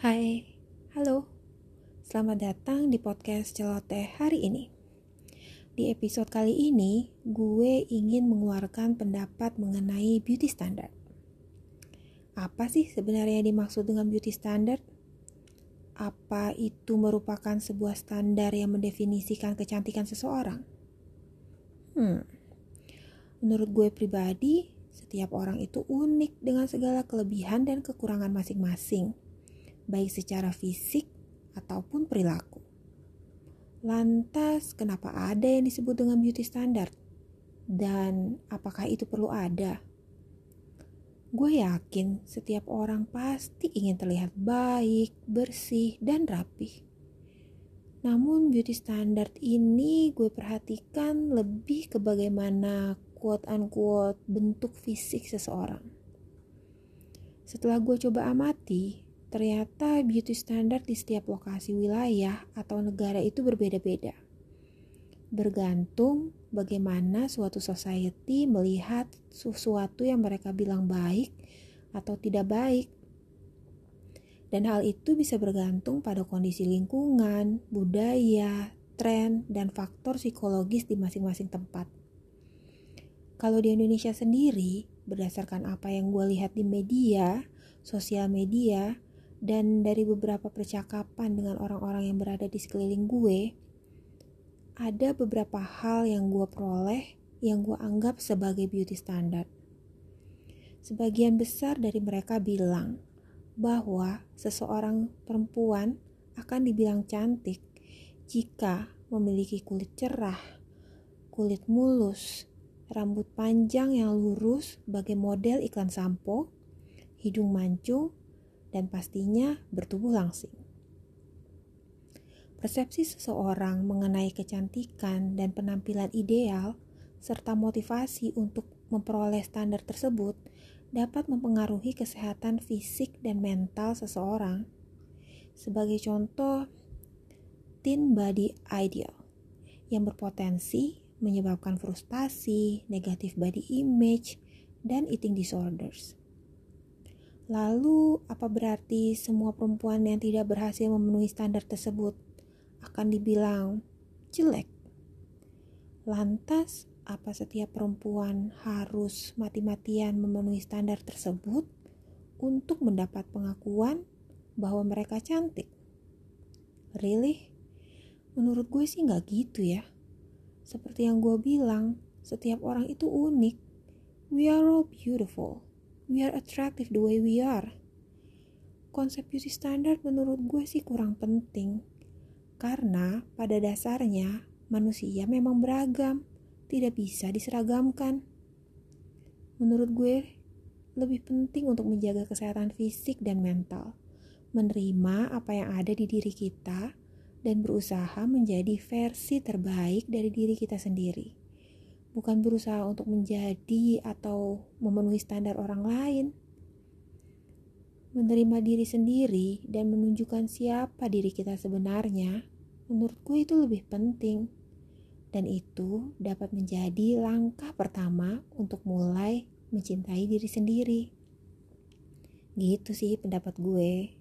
Hai, halo. Selamat datang di podcast Celoteh hari ini. Di episode kali ini, gue ingin mengeluarkan pendapat mengenai beauty standard. Apa sih sebenarnya yang dimaksud dengan beauty standard? Apa itu merupakan sebuah standar yang mendefinisikan kecantikan seseorang? Hmm, menurut gue pribadi, setiap orang itu unik dengan segala kelebihan dan kekurangan masing-masing, baik secara fisik ataupun perilaku. Lantas, kenapa ada yang disebut dengan beauty standard? Dan apakah itu perlu ada? Gue yakin setiap orang pasti ingin terlihat baik, bersih, dan rapih. Namun beauty standard ini gue perhatikan lebih ke bagaimana quote unquote bentuk fisik seseorang. Setelah gue coba amati, ternyata beauty standard di setiap lokasi wilayah atau negara itu berbeda-beda. Bergantung bagaimana suatu society melihat sesuatu yang mereka bilang baik atau tidak baik. Dan hal itu bisa bergantung pada kondisi lingkungan, budaya, tren, dan faktor psikologis di masing-masing tempat. Kalau di Indonesia sendiri, berdasarkan apa yang gue lihat di media, sosial media, dan dari beberapa percakapan dengan orang-orang yang berada di sekeliling gue, ada beberapa hal yang gue peroleh yang gue anggap sebagai beauty standard. Sebagian besar dari mereka bilang bahwa seseorang perempuan akan dibilang cantik jika memiliki kulit cerah, kulit mulus, rambut panjang yang lurus bagai model iklan sampo, hidung mancung, dan pastinya bertubuh langsing. Persepsi seseorang mengenai kecantikan dan penampilan ideal, serta motivasi untuk memperoleh standar tersebut, dapat mempengaruhi kesehatan fisik dan mental seseorang. Sebagai contoh, teen body ideal yang berpotensi menyebabkan frustasi, negatif body image, dan eating disorders. Lalu, apa berarti semua perempuan yang tidak berhasil memenuhi standar tersebut akan dibilang jelek? Lantas, apa setiap perempuan harus mati-matian memenuhi standar tersebut untuk mendapat pengakuan bahwa mereka cantik? Really? Menurut gue sih nggak gitu ya. Seperti yang gue bilang, setiap orang itu unik. We are all beautiful. We are attractive the way we are. Konsep beauty standard menurut gue sih kurang penting. Karena pada dasarnya manusia memang beragam, tidak bisa diseragamkan. Menurut gue, lebih penting untuk menjaga kesehatan fisik dan mental, menerima apa yang ada di diri kita, dan berusaha menjadi versi terbaik dari diri kita sendiri. Bukan berusaha untuk menjadi atau memenuhi standar orang lain. Menerima diri sendiri dan menunjukkan siapa diri kita sebenarnya, menurutku itu lebih penting. Dan itu dapat menjadi langkah pertama untuk mulai mencintai diri sendiri. Gitu sih pendapat gue.